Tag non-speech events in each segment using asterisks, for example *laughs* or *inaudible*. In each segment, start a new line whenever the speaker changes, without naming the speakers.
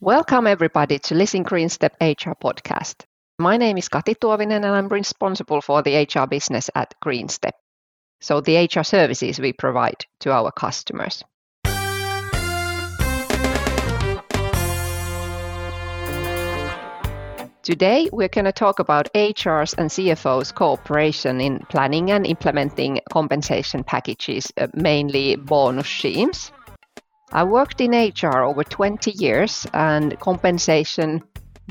Welcome, everybody, to Listen GreenStep HR podcast. My name is Kati Tuovinen, and I'm responsible for the HR business at GreenStep, So, the HR services we provide to our customers. Today, we're going to talk about HR's and CFO's cooperation in planning and implementing compensation packages, uh, mainly bonus schemes. I worked in HR over 20 years, and compensation,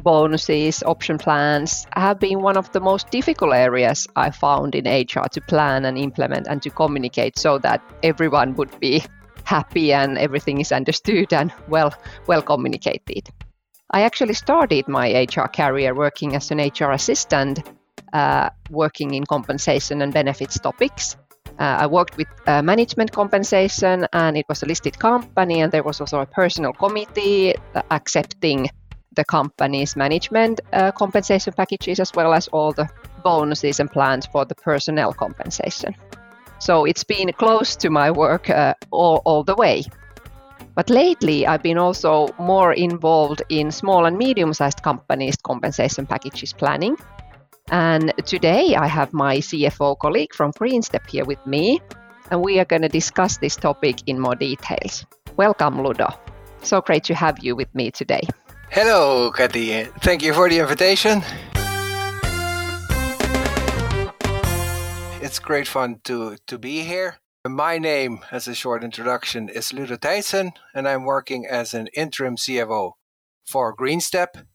bonuses, option plans have been one of the most difficult areas I found in HR to plan and implement and to communicate so that everyone would be happy and everything is understood and well well communicated. I actually started my HR career working as an HR assistant, uh, working in compensation and benefits topics. Uh, I worked with uh, management compensation, and it was a listed company, and there was also a personal committee accepting the company's management uh, compensation packages as well as all the bonuses and plans for the personnel compensation. So it's been close to my work uh, all, all the way. But lately, I've been also more involved in small and medium sized companies' compensation packages planning. And today, I have my CFO colleague from GreenStep here with me, and we are going to discuss this topic in more details. Welcome, Ludo. So great to have you with me today.
Hello, Kati. Thank you for the invitation. It's great fun to, to be here. My name, as a short introduction, is Ludo Thijssen, and I'm working as an interim CFO for GreenStep.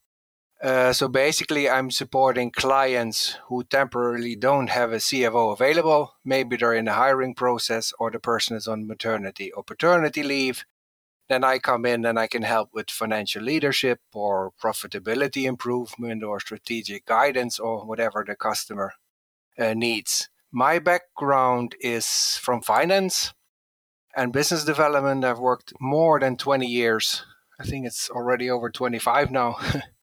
Uh, so basically, I'm supporting clients who temporarily don't have a CFO available. Maybe they're in a hiring process or the person is on maternity or paternity leave. Then I come in and I can help with financial leadership or profitability improvement or strategic guidance or whatever the customer uh, needs. My background is from finance and business development. I've worked more than 20 years. I think it's already over 25 now *laughs*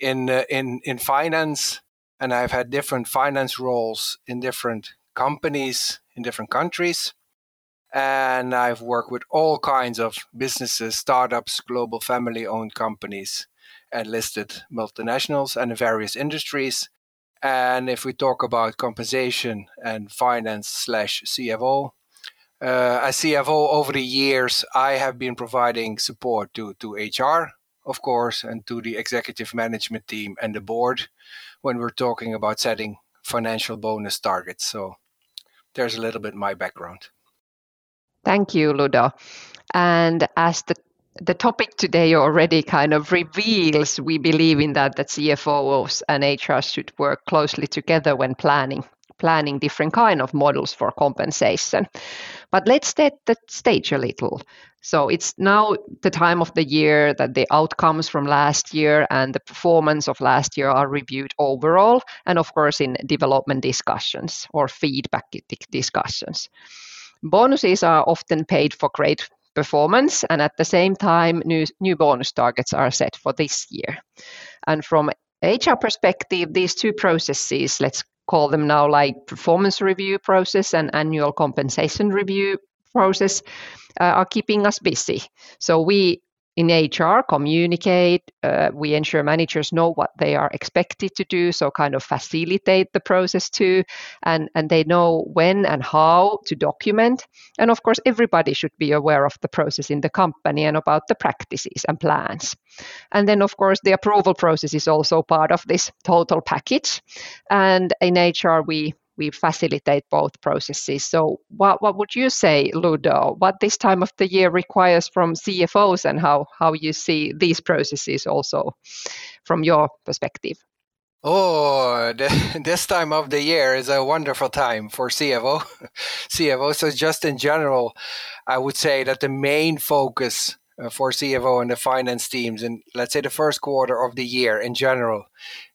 in uh, in in finance and I've had different finance roles in different companies in different countries. And I've worked with all kinds of businesses, startups, global family owned companies, and listed multinationals and various industries. And if we talk about compensation and finance slash CFO, uh, as CFO over the years, I have been providing support to, to HR, of course, and to the executive management team and the board when we're talking about setting financial bonus targets. So there's a little bit my background.
Thank you, Ludo. And as the the topic today already kind of reveals we believe in that that CFOs and HR should work closely together when planning planning different kind of models for compensation. But let's set the stage a little. So it's now the time of the year that the outcomes from last year and the performance of last year are reviewed overall, and of course in development discussions or feedback discussions. Bonuses are often paid for great performance, and at the same time, new, new bonus targets are set for this year. And from HR perspective, these two processes, let's call them now like performance review process and annual compensation review process, uh, are keeping us busy. So we in HR communicate. Uh, we ensure managers know what they are expected to do, so kind of facilitate the process too, and and they know when and how to document. And of course, everybody should be aware of the process in the company and about the practices and plans. And then, of course, the approval process is also part of this total package. And in HR, we we facilitate both processes. So, what, what would you say, Ludo? What this time of the year requires from CFOs, and how how you see these processes also from your perspective?
Oh, the, *laughs* this time of the year is a wonderful time for CFO. *laughs* CFO. So, just in general, I would say that the main focus uh, for CFO and the finance teams, in let's say the first quarter of the year in general,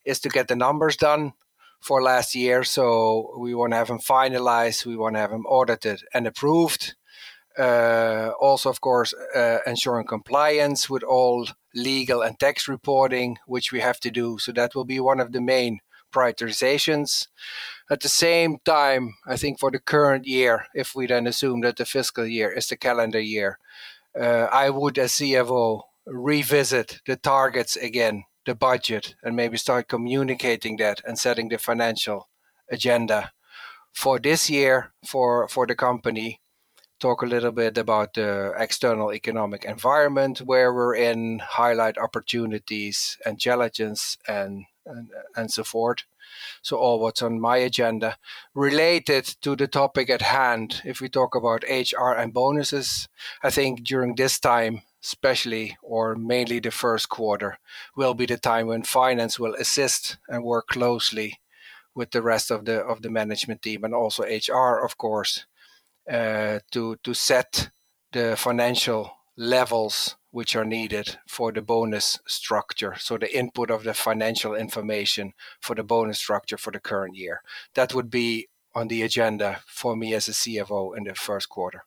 is to get the numbers done for last year. So we want to have them finalized. We want to have them audited and approved. Uh, also, of course, uh, ensuring compliance with all legal and tax reporting, which we have to do. So that will be one of the main prioritizations. At the same time, I think for the current year, if we then assume that the fiscal year is the calendar year, uh, I would, as CFO, revisit the targets again, the budget, and maybe start communicating that and setting the financial agenda. For this year for for the company talk a little bit about the external economic environment where we're in highlight opportunities and challenges and and, and so forth. So all what's on my agenda. Related to the topic at hand if we talk about hr and bonuses i think during this time especially or mainly the first quarter will be the time when finance will assist and work closely with the rest of the of the management team and also HR, of course, uh, to to set the financial levels which are needed for the bonus structure. So the input of the financial information for the bonus structure for the current year. That would be on the agenda for me as a CFO in the first quarter.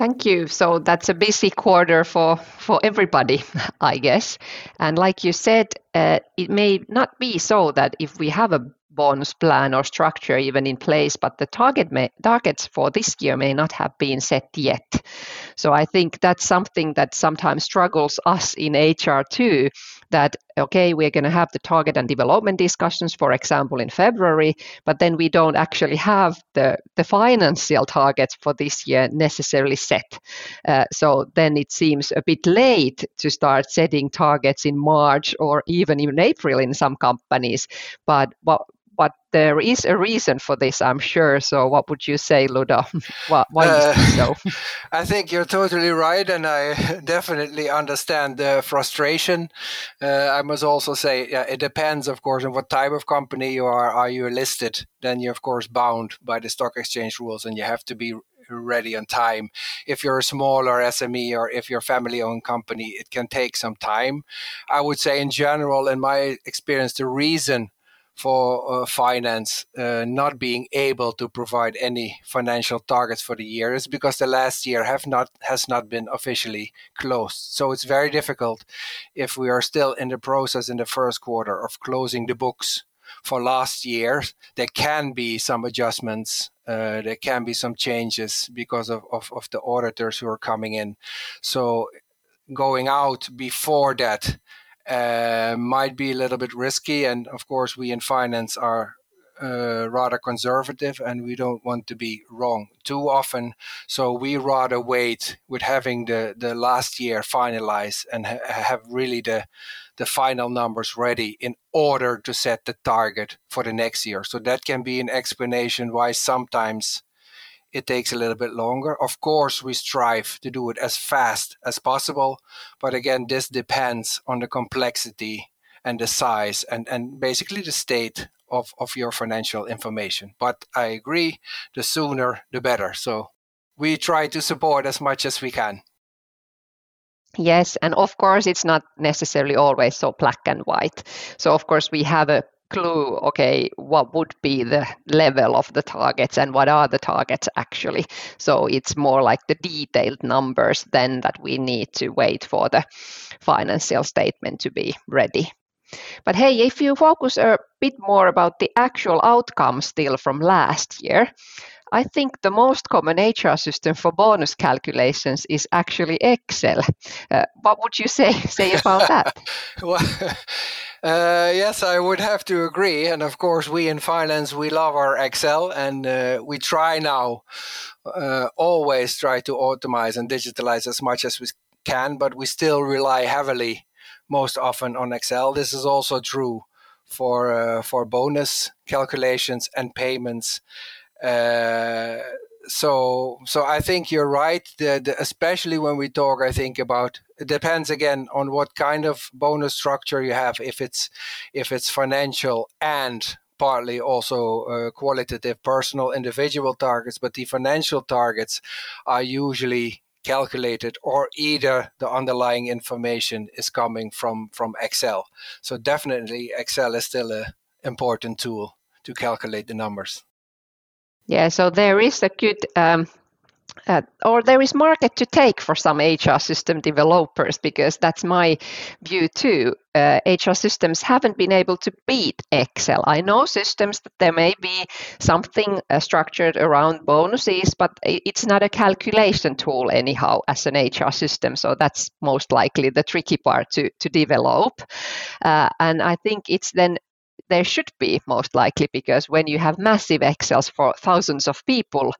Thank you. So that's a busy quarter for, for everybody, *laughs* I guess. And like you said, uh, it may not be so that if we have a bonus plan or structure even in place, but the target may, targets for this year may not have been set yet. So I think that's something that sometimes struggles us in HR too. That okay, we're going to have the target and development discussions, for example, in February, but then we don't actually have the the financial targets for this year necessarily set. Uh, so then it seems a bit late to start setting targets in March or even in April in some companies. But what but there is a reason for this, I'm sure. So, what would you say, Ludo? *laughs* why, why uh, so? *laughs*
I think you're totally right, and I *laughs* definitely understand the frustration. Uh, I must also say, yeah, it depends, of course, on what type of company you are. Are you listed? Then you're, of course, bound by the stock exchange rules, and you have to be ready on time. If you're a smaller SME or if you're a family owned company, it can take some time. I would say, in general, in my experience, the reason for uh, finance uh, not being able to provide any financial targets for the year is because the last year have not has not been officially closed. So it's very difficult if we are still in the process in the first quarter of closing the books for last year. There can be some adjustments. Uh, there can be some changes because of, of, of the auditors who are coming in. So going out before that uh, might be a little bit risky. And of course, we in finance are uh, rather conservative and we don't want to be wrong too often. So we rather wait with having the, the last year finalized and ha- have really the, the final numbers ready in order to set the target for the next year. So that can be an explanation why sometimes it takes a little bit longer. Of course, we strive to do it as fast as possible, but again, this depends on the complexity and the size and, and basically the state of, of your financial information. But I agree, the sooner the better. So we try to support as much as we can.
Yes, and of course, it's not necessarily always so black and white. So, of course, we have a clue okay what would be the level of the targets and what are the targets actually. So it's more like the detailed numbers then that we need to wait for the financial statement to be ready. But hey if you focus a bit more about the actual outcome still from last year I think the most common HR system for bonus calculations is actually Excel. Uh, what would you say *laughs* say about that? *laughs*
well, *laughs* uh, yes, I would have to agree. And of course, we in finance we love our Excel, and uh, we try now uh, always try to automate and digitalize as much as we can, but we still rely heavily most often on Excel. This is also true for uh, for bonus calculations and payments. Uh, so so I think you're right. The, especially when we talk, I think about it depends again on what kind of bonus structure you have. If it's if it's financial and partly also uh, qualitative, personal, individual targets, but the financial targets are usually calculated or either the underlying information is coming from from Excel. So definitely Excel is still a important tool to calculate the numbers.
Yeah, so there is a good um, uh, or there is market to take for some HR system developers because that's my view too. Uh, HR systems haven't been able to beat Excel. I know systems that there may be something uh, structured around bonuses, but it's not a calculation tool anyhow as an HR system. So that's most likely the tricky part to to develop. Uh, and I think it's then there should be most likely because when you have massive excels for thousands of people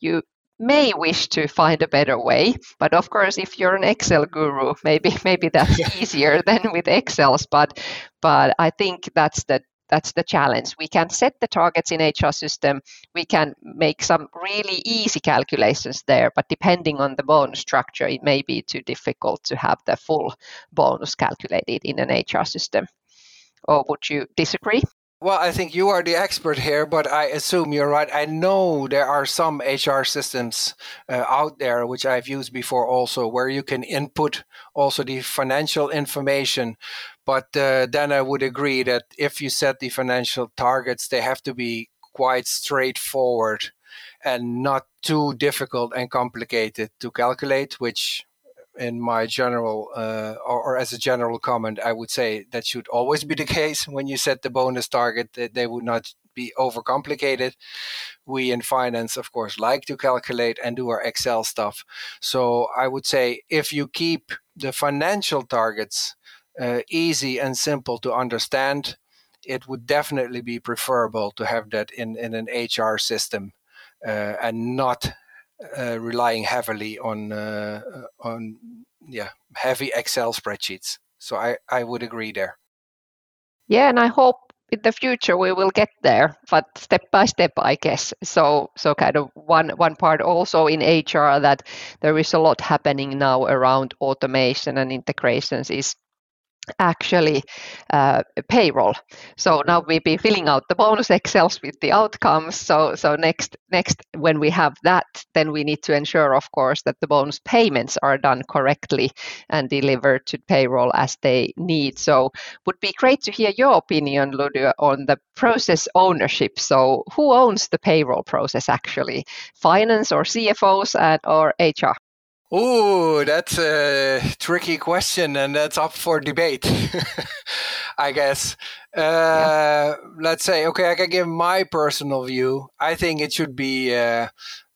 you may wish to find a better way. But of course if you're an excel guru maybe *laughs* maybe that's easier than with excels. But but i think that's the that's the challenge. We can set the targets in hr system. We can make some really easy calculations there. But depending on the bonus structure it may be too difficult to have the full bonus calculated in an hr system or would you disagree
well, I think you are the expert here, but I assume you're right. I know there are some HR systems uh, out there, which I've used before also, where you can input also the financial information. But uh, then I would agree that if you set the financial targets, they have to be quite straightforward and not too difficult and complicated to calculate, which in my general uh, or, or, as a general comment i would say that should always be the *laughs* case. When you set the bonus target that they would not be overcomplicated. We in finance of course like to calculate and do our excel stuff. So i would say if you keep the financial targets uh, easy and simple to understand it would definitely be preferable to have that in, in an hr system uh, and not relying heavily on uh, on yeah heavy Excel spreadsheets. So I I would agree there.
Yeah, and I hope in the future we will get there, but step by step, I guess. So so kind of one one part also in HR that there is a lot happening now around automation and integrations is actually uh, payroll. So now we've been filling out the bonus excels with the outcomes. So so next next when we have that, then we need to ensure, of course, that the bonus payments are done correctly and delivered to payroll as they need. So would be great to hear your opinion, Ludo, on the process ownership. So who owns the payroll process actually? Finance or CFOs and or HR?
Oh, that's a tricky question, and that's up for debate, *laughs* I guess. Uh, yeah. Let's say, okay, I can give my personal view. I think it should be uh,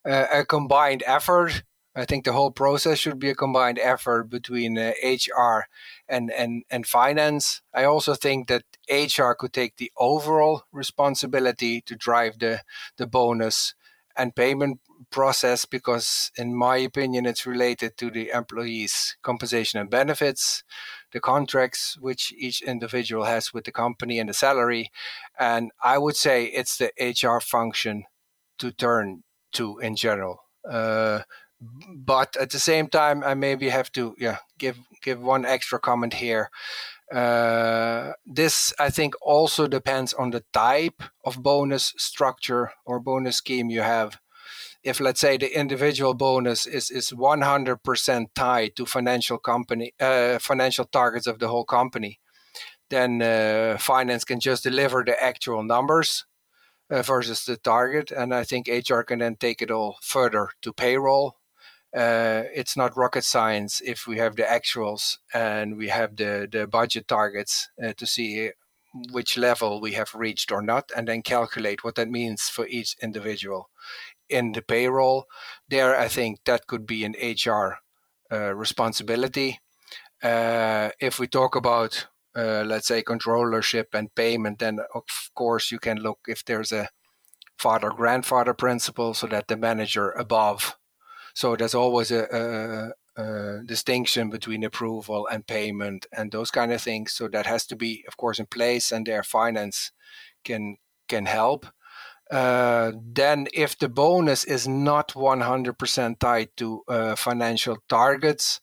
a, a, combined effort. I think the whole process should be a combined effort between uh, HR and, and, and finance. I also think that HR could take the overall responsibility to drive the, the bonus and payment process because, in my opinion, it's related to the employees' compensation and benefits, the contracts which each individual has with the company, and the salary. And I would say it's the HR function to turn to in general. Uh, but at the same time, I maybe have to yeah give give one extra comment here. Uh, this I think also depends on the type of bonus structure or bonus scheme you have. If let's say the individual bonus is is 100% tied to financial company uh, financial targets of the whole company then uh, finance can just deliver the actual numbers uh, versus the target. And i think hr can then take it all further to payroll uh, it's not rocket science if we have the actuals and we have the the budget targets uh, to see which level we have reached or not and then calculate what that means for each individual in the payroll. There, I think that could be an HR uh, responsibility. Uh, if we talk about, uh, let's say, controllership and payment, then of course you can look if there's a father grandfather principle so that the manager above. So there's always a, a, a distinction between approval and payment and those kind of things. So that has to be, of course, in place, and their finance can can help. Uh, then if the bonus is not 100% tied to uh, financial targets,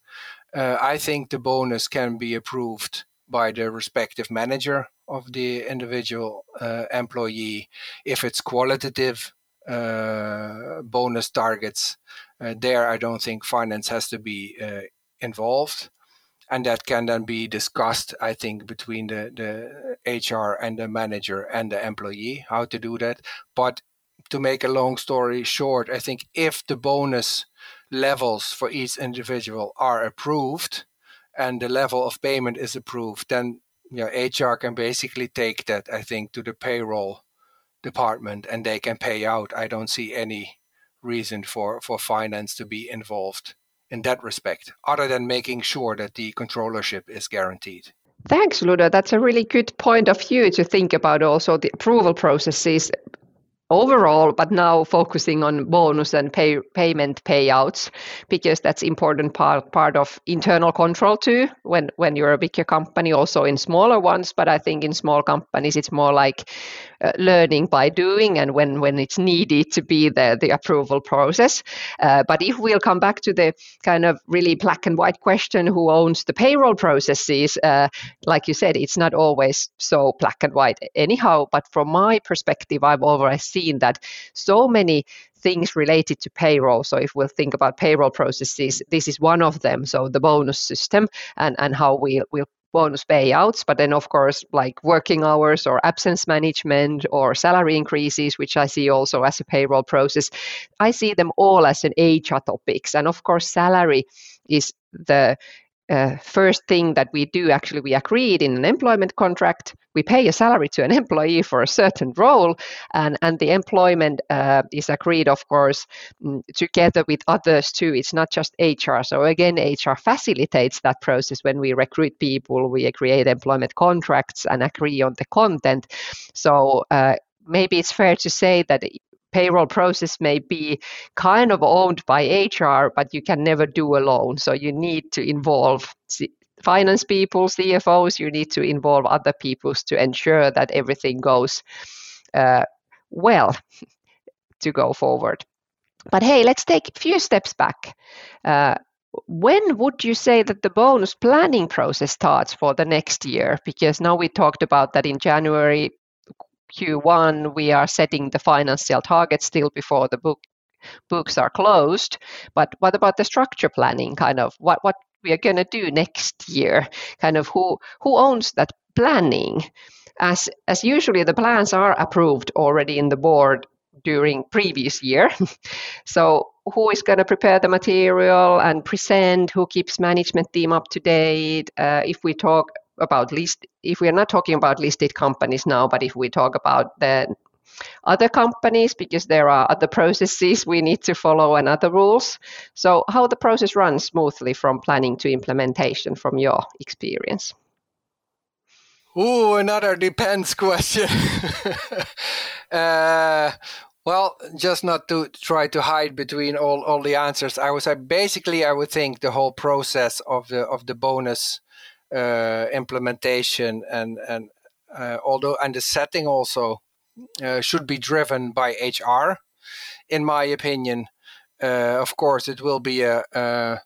uh, I think the bonus can be approved by the respective manager of the individual uh, employee. If it's qualitative uh, bonus targets, Uh, there I don't think finance has to be uh, involved and that can then be discussed i think between the, the hr and the manager and the employee how to do that but to make a long story short, I think if the bonus levels for each individual are approved and the level of payment is approved, then you know, HR can basically take that, I think, to the payroll department and they can pay out. I don't see any reason for, for finance to be mm-hmm. involved in that respect, other than making sure that the controllership is guaranteed.
Thanks, Ludo. That's a really good point of view to think about also the approval processes overall, but now focusing on bonus and pay, payment payouts because that's important part part of internal control too. When when you're a bigger company, also in smaller ones, but I think in small companies it's more like uh, learning by doing and when when it's needed to be the the approval process. Uh, but if we'll come back to the kind of really black and white question, who owns the payroll processes? Uh, like you said, it's not always so black and white anyhow. But from my perspective, I've always seen that so many things related to payroll. So if we'll think about payroll processes, this is one of them. So the bonus system and, and how we will bonus payouts, but then of course like working hours or absence management or salary increases, which I see also as a payroll process. I see them all as an HR topics. And of course salary is the uh, first thing that we do actually we agreed in an employment contract we pay a salary to an employee for a certain role and and the employment uh, is agreed of course mm, together with others too. It's not just hr so again hr facilitates that process. When we recruit people we create employment contracts and agree on the content. So uh, maybe it's fair to say that payroll process may be kind of owned by HR, but you can never do alone. So you need to involve finance people, CFOs, you need to involve other people to ensure that everything goes uh, well *laughs* to go forward. But hey, let's take a few steps back. Uh, when would you say that the bonus planning process starts for the next year? Because now we talked about that in January Q1, we are setting the financial targets still before the book books are closed. But what about the structure planning? Kind of what what we are going to do next year? Kind of who who owns that planning? As as usually the plans are approved already in the board during previous year. *laughs* so who is going to prepare the material and present? Who keeps management team up to date? Uh, if we talk about list if we are not talking about listed companies now but if we talk about the other companies because there are other processes we need to follow and other rules so how the process runs smoothly from planning to implementation from your experience
Ooh, another depends question. *laughs* uh, well, just not to try to hide between all, all the answers. I would say basically I would think the whole process of the of the bonus implementation and and uh, although and the setting also uh, should be driven by HR, in my opinion. of course, it will be a, a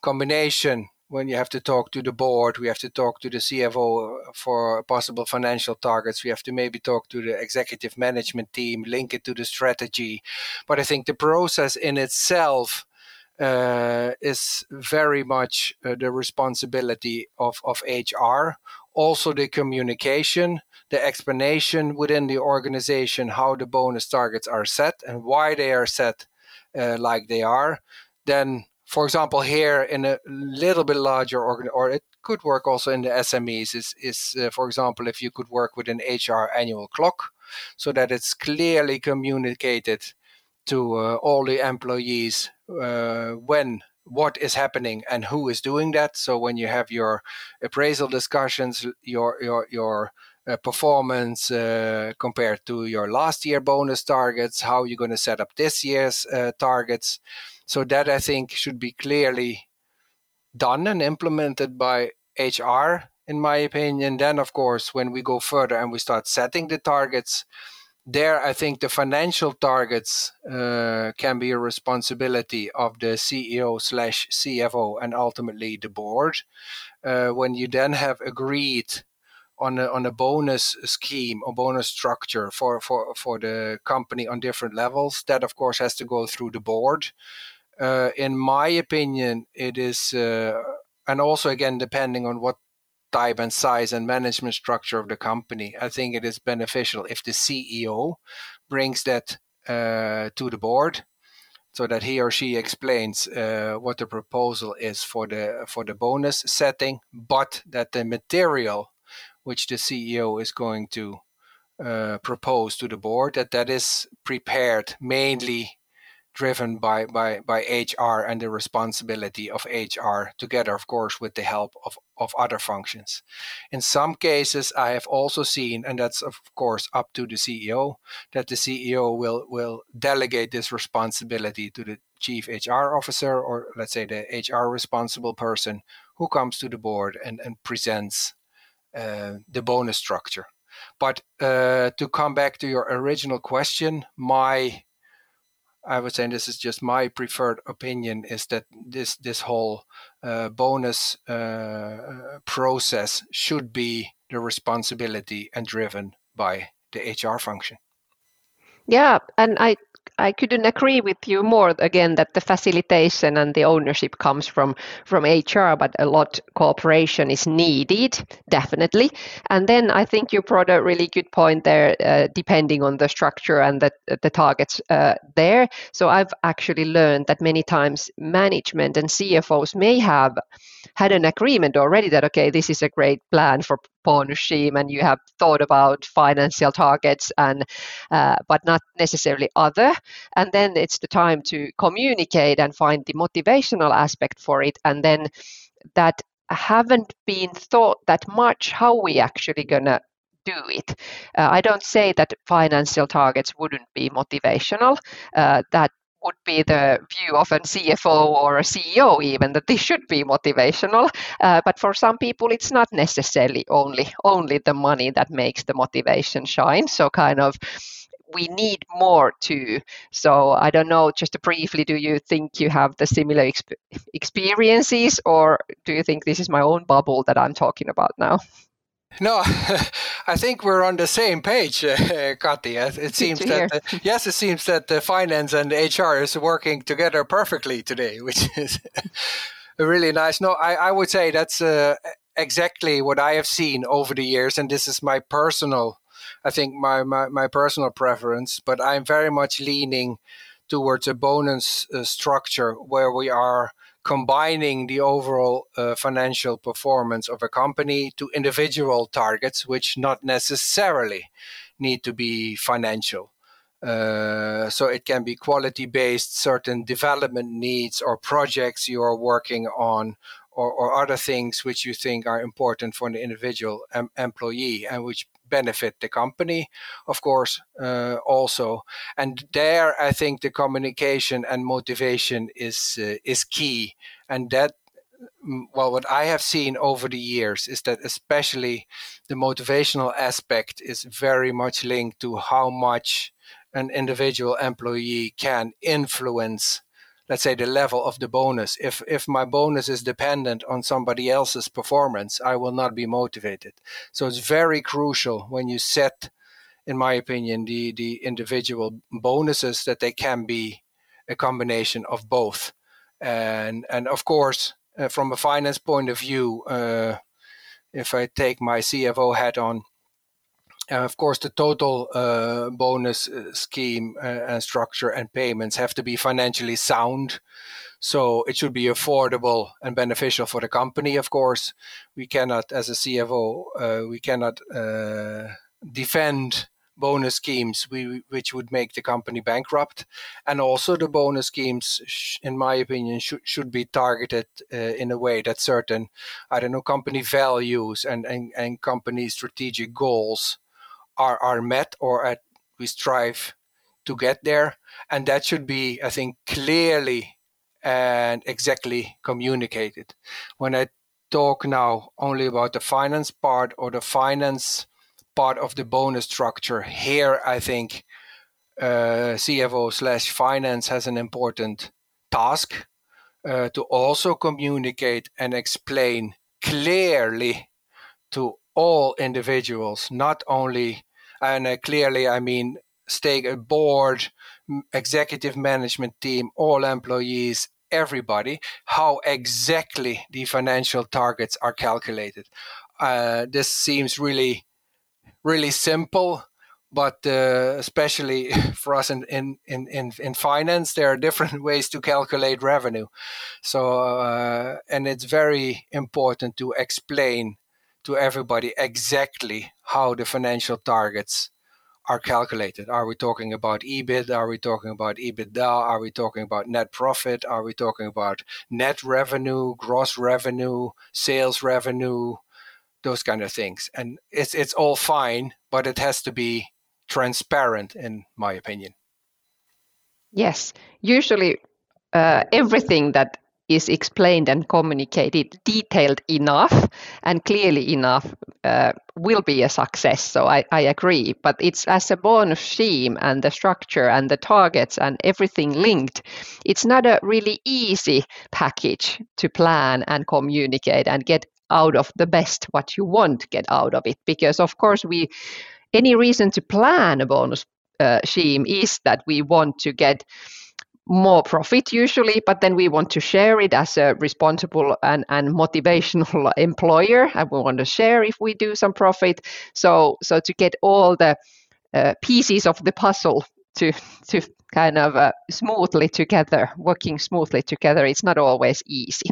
combination when you have to talk to the board, we have to talk to the CFO for possible financial targets. We have to maybe talk to the executive management team, link it to the strategy. But I think the process in itself uh, is very much uh, the responsibility of, of HR. Also, the communication, the explanation within the organization how the bonus targets are set and why they are set uh, like they are. Then, for example, here in a little bit larger organ, or it could work also in the SMEs, is, is uh, for example, if you could work with an HR annual clock so that it's clearly communicated to uh, all the employees uh, when what is happening and who is doing that. So when you have your appraisal discussions, your your your uh, performance uh, compared to your last year bonus targets, how you're going to set up this year's uh, targets. So that I think should be clearly done and implemented by HR, in my opinion. Then, of course, when we go further and we start setting the targets, there I think the financial targets uh, can be a responsibility of the CEO slash CFO and ultimately the board. Uh, when you then have agreed on a, on a bonus scheme or bonus structure for, for, for the company on different levels, that of course has to go through the board. Uh, in my opinion, it is, uh, and also again depending on what type and size and management structure of the company. I think it is beneficial if the CEO brings that uh, to the board so that he or she explains uh, what the proposal is for the for the bonus setting, but that the material which the CEO is going to uh, propose to the board that that is prepared mainly driven by, by, by HR and the responsibility of HR together, of course, with the help of, of other functions. In some cases, I have also seen, and that's of course up to the CEO, that the CEO will, will delegate this responsibility to the chief HR officer or let's say the HR responsible person who comes to the board and, and presents uh, the bonus structure. But uh, to come back to your original question, my I would say, and this is just my preferred opinion, is that this this whole uh, bonus uh, process should be the responsibility and driven by the HR function.
Yeah, and I I couldn't agree with you more again that the facilitation and the ownership comes from from HR, but a lot cooperation is needed definitely. And then I think you brought a really good point there, uh, depending on the structure and the the targets uh, there. So I've actually learned that many times management and CFOs may have had an agreement already that okay, this is a great plan for bonus scheme and you have thought about financial targets and uh, but not necessarily other and then it's the time to communicate and find the motivational aspect for it and then that haven't been thought that much how we actually gonna do it. Uh, I don't say that financial targets wouldn't be motivational. Uh, that would be the view of a CFO or a CEO, even that this should be motivational. Uh, but for some people, it's not necessarily only only the money that makes the motivation shine. So kind of we need more too. So I don't know. Just briefly, do you think you have the similar exp- experiences, or do you think this is my own bubble that I'm talking about now?
No, *laughs* I think we're on the same page, *laughs* uh, Kati. It seems that uh, yes, it seems that the finance and HR is working together perfectly today, *laughs* which is really nice. No, I, I would say that's uh, exactly what I have seen over the years, and this is my personal, I think my my, my personal preference. But I'm very much leaning towards a bonus uh, structure where we are combining the overall uh, financial performance of a company to individual targets, which not necessarily need to be financial. Uh, so it can be quality based, certain development needs or projects you are working on, or, or other things which you think are important for the individual em- employee and which benefit the company, of course, uh, also. And there, I think the communication and motivation is uh, is key, and that. Mm, well, what I have seen over the years is that especially the motivational aspect is very much linked to how much an individual employee can influence let's say the level of the bonus. If if my bonus is dependent on somebody else's performance i will not be motivated. So it's very crucial when you set in my opinion the the individual bonuses that they can be a combination of both. And and of course uh, from a finance point of view uh, if i take my cfo hat on uh, of course, the total uh, bonus uh, scheme uh, and structure and payments have to be financially sound. So it should be affordable and beneficial for the company. Of course, we cannot, as a CFO, uh, we cannot uh, defend bonus schemes we, which would make the company bankrupt. And also, the bonus schemes, sh- in my opinion, should should be targeted in a way that certain, I don't know, company values and and, and company strategic goals are are met or at we strive to get there. And that should be i think clearly and exactly communicated. When i talk now only about the finance part or the finance part of the bonus structure here i think uh, cfo slash finance has an important task uh, to also communicate and explain clearly to all individuals, not only, and uh, clearly, I mean, stake a board, executive management team, all employees, everybody, how exactly the financial targets are calculated. Uh, this seems really, really simple, but uh, especially *laughs* for us in, in, in, in finance, there are different *laughs* ways to calculate revenue. So, uh, and it's very important to explain to everybody exactly how the financial targets are calculated. Are we talking about EBIT? Are we talking about EBITDA? Are we talking about net profit? Are we talking about net revenue, gross revenue, sales revenue, those kind of things? And it's it's all fine, but it has to be transparent, in my opinion.
Yes, usually uh, everything that is explained and communicated detailed enough and clearly enough uh, will be a success. So I, I agree. But it's as a bonus scheme and the structure and the targets and everything linked, it's not a really easy package to plan and communicate and get out of the best what you want get out of it. Because of course we any reason to plan a bonus uh, scheme is that we want to get more profit usually, but then we want to share it as a responsible and, and motivational *laughs* employer, and we want to share if we do some profit. So so to get all the uh, pieces of the puzzle to to kind of uh, smoothly together, working smoothly together. It's not always easy.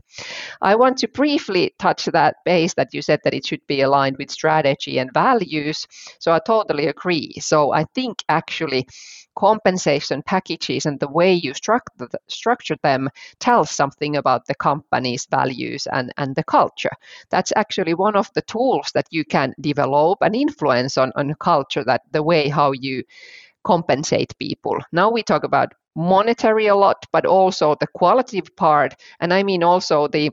I want to briefly touch that base that you said that it should be aligned with strategy and values. So I totally agree. So I think actually compensation packages and the way you structure, them tells something about the company's values and, and the culture. That's actually one of the tools that you can develop and influence on, on culture that the way how you compensate people. Now we talk about monetary a lot, but also the qualitative part. And I mean also the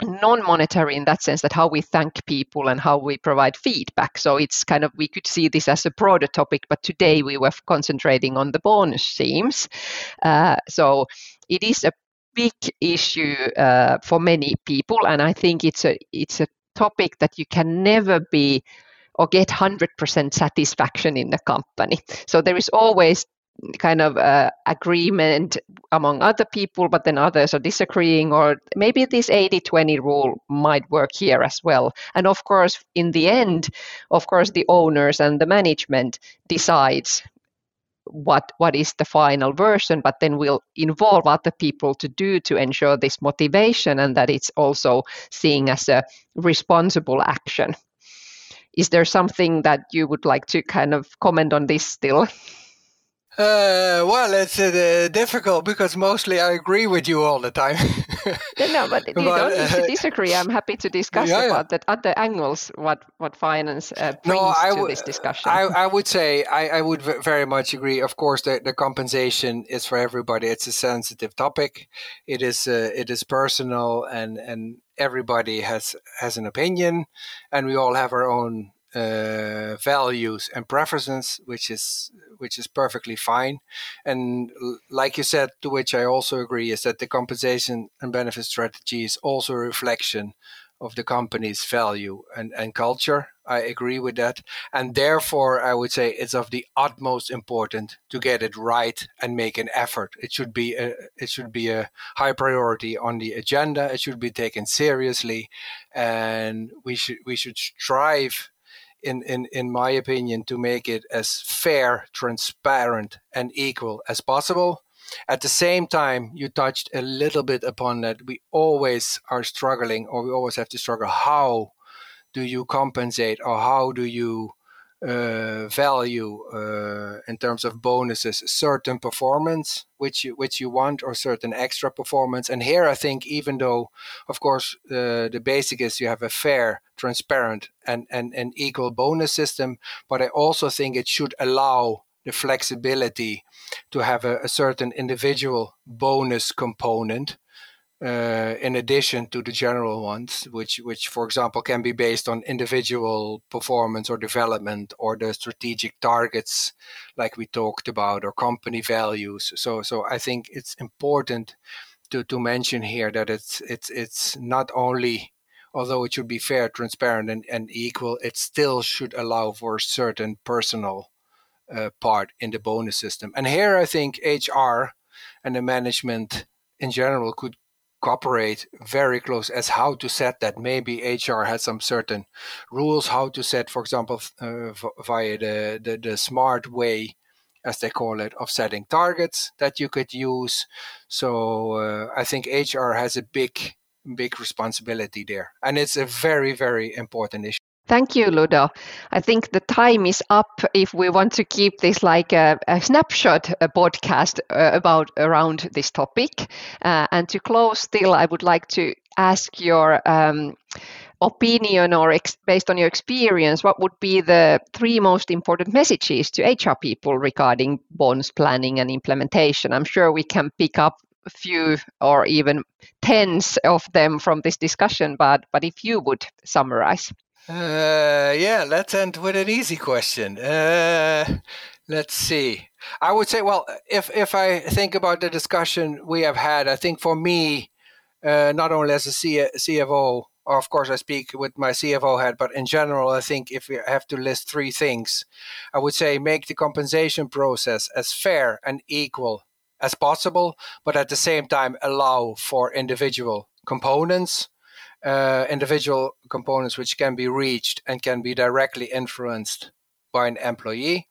non-monetary in that sense that how we thank people and how we provide feedback so it's kind of we could see this as a broader topic but today we were concentrating on the bonus schemes uh, so it is a big issue uh, for many people and i think it's a it's a topic that you can never be or get 100% satisfaction in the company. So there is always kind of uh, agreement among other people, but then others are disagreeing, or maybe this 80 20 rule might work here as well. And of course, in the end, of course, the owners and the management decides what what is the final version but then we'll involve other people to do to ensure this motivation and that it's also seen as a responsible action is there something that you would like to kind of comment on this still? *laughs*
Uh, well, it's uh, difficult because mostly I agree with you all the time. *laughs*
no, but you but, don't need to uh, disagree. I'm happy to discuss yeah, about yeah. that other angles. What what finance uh, brings no, I to this discussion.
I, I would say I, I would very much agree. Of course, the, the compensation is for everybody. It's a sensitive topic. It is uh, it is personal, and and everybody has has an opinion, and we all have our own uh, values and preferences, which is which is perfectly fine. And like you said, to which I also agree, is that the compensation and benefit strategy is also a reflection of the company's value and, and culture. I agree with that. And therefore, I would say it's of the utmost important to get it right and make an effort. It should be a, it should be a high priority on the agenda. It should be taken seriously, and we should we should strive in, in, in my opinion, to make it as fair, transparent, and equal as possible. At the same time, you touched a little bit upon that. We always are struggling, or we always have to struggle. How do you compensate, or how do you uh, value uh, in terms of bonuses certain performance which you which you want or certain extra performance. And here i think even though of course uh, the basic is you have a fair transparent and, and, and equal bonus system but i also think it should allow the flexibility to have a, a certain individual bonus component uh, in addition to the general ones, which, which, for example, can be based on individual performance or development or the strategic targets, like we talked about, or company values. So, so I think it's important to, to mention here that it's it's it's not only although it should be fair, transparent, and, and equal, it still should allow for certain personal uh, part in the bonus system. And here I think HR and the management in general could cooperate very close as how to set that. Maybe HR has some certain rules how to set, for example, uh, via the, the, the smart way, as they call it, of setting targets that you could use. So uh, I think HR has a big, big responsibility there, and it's a very, very important issue.
Thank you, Ludo. I think the time is up if we want to keep this like a, a snapshot a podcast uh, about around this topic. Uh, and to close, still, I would like to ask your um, opinion or ex- based on your experience, what would be the three most important messages to HR people regarding bonus planning and implementation? I'm sure we can pick up a few or even tens of them from this discussion, but, but if you would summarize.
Uh, yeah, let's end with an easy question. Uh, let's see. I would say, well, if if I think about the discussion we have had, I think for me, uh, not only as a C- CFO, of course I speak with my CFO head, but in general, I think if we have to list three things, I would say make the compensation process as fair and equal as possible, but at the same time allow for individual components uh, individual components which can be reached and can be directly influenced by an employee.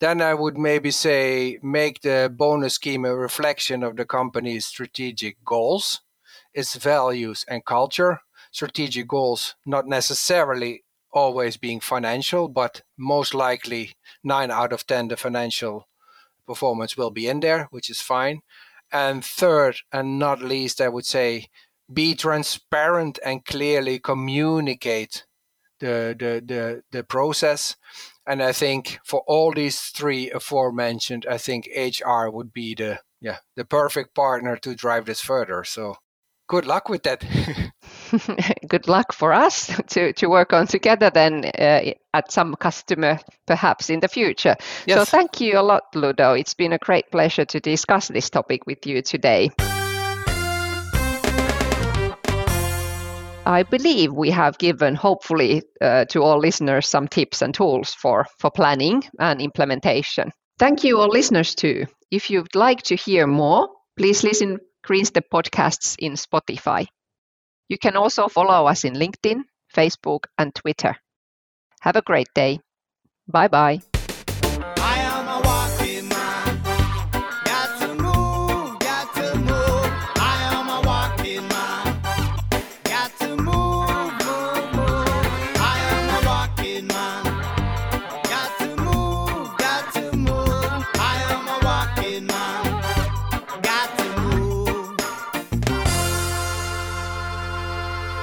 Then I would maybe say make the bonus scheme a reflection of the company's strategic goals, its values and culture. Strategic goals not necessarily always being financial, but most likely nine out of 10 the financial performance will be in there, which is fine. And third, and not least, I would say be transparent and clearly communicate the, the, the, the process. And I think for all these three aforementioned, I think HR would be the yeah the perfect partner to drive this further. So good luck with that. *laughs* *laughs*
good luck for us to, to work on together then uh, at some customer perhaps in the future. Yes. So thank you a lot, Ludo. It's been a great pleasure to discuss this topic with you today. I believe we have given, hopefully, uh, to all listeners some tips and tools for, for planning and implementation. Thank you, all listeners, too. If you'd like to hear more, please listen Greenstep podcasts in Spotify. You can also follow us in LinkedIn, Facebook, and Twitter. Have a great day. Bye bye.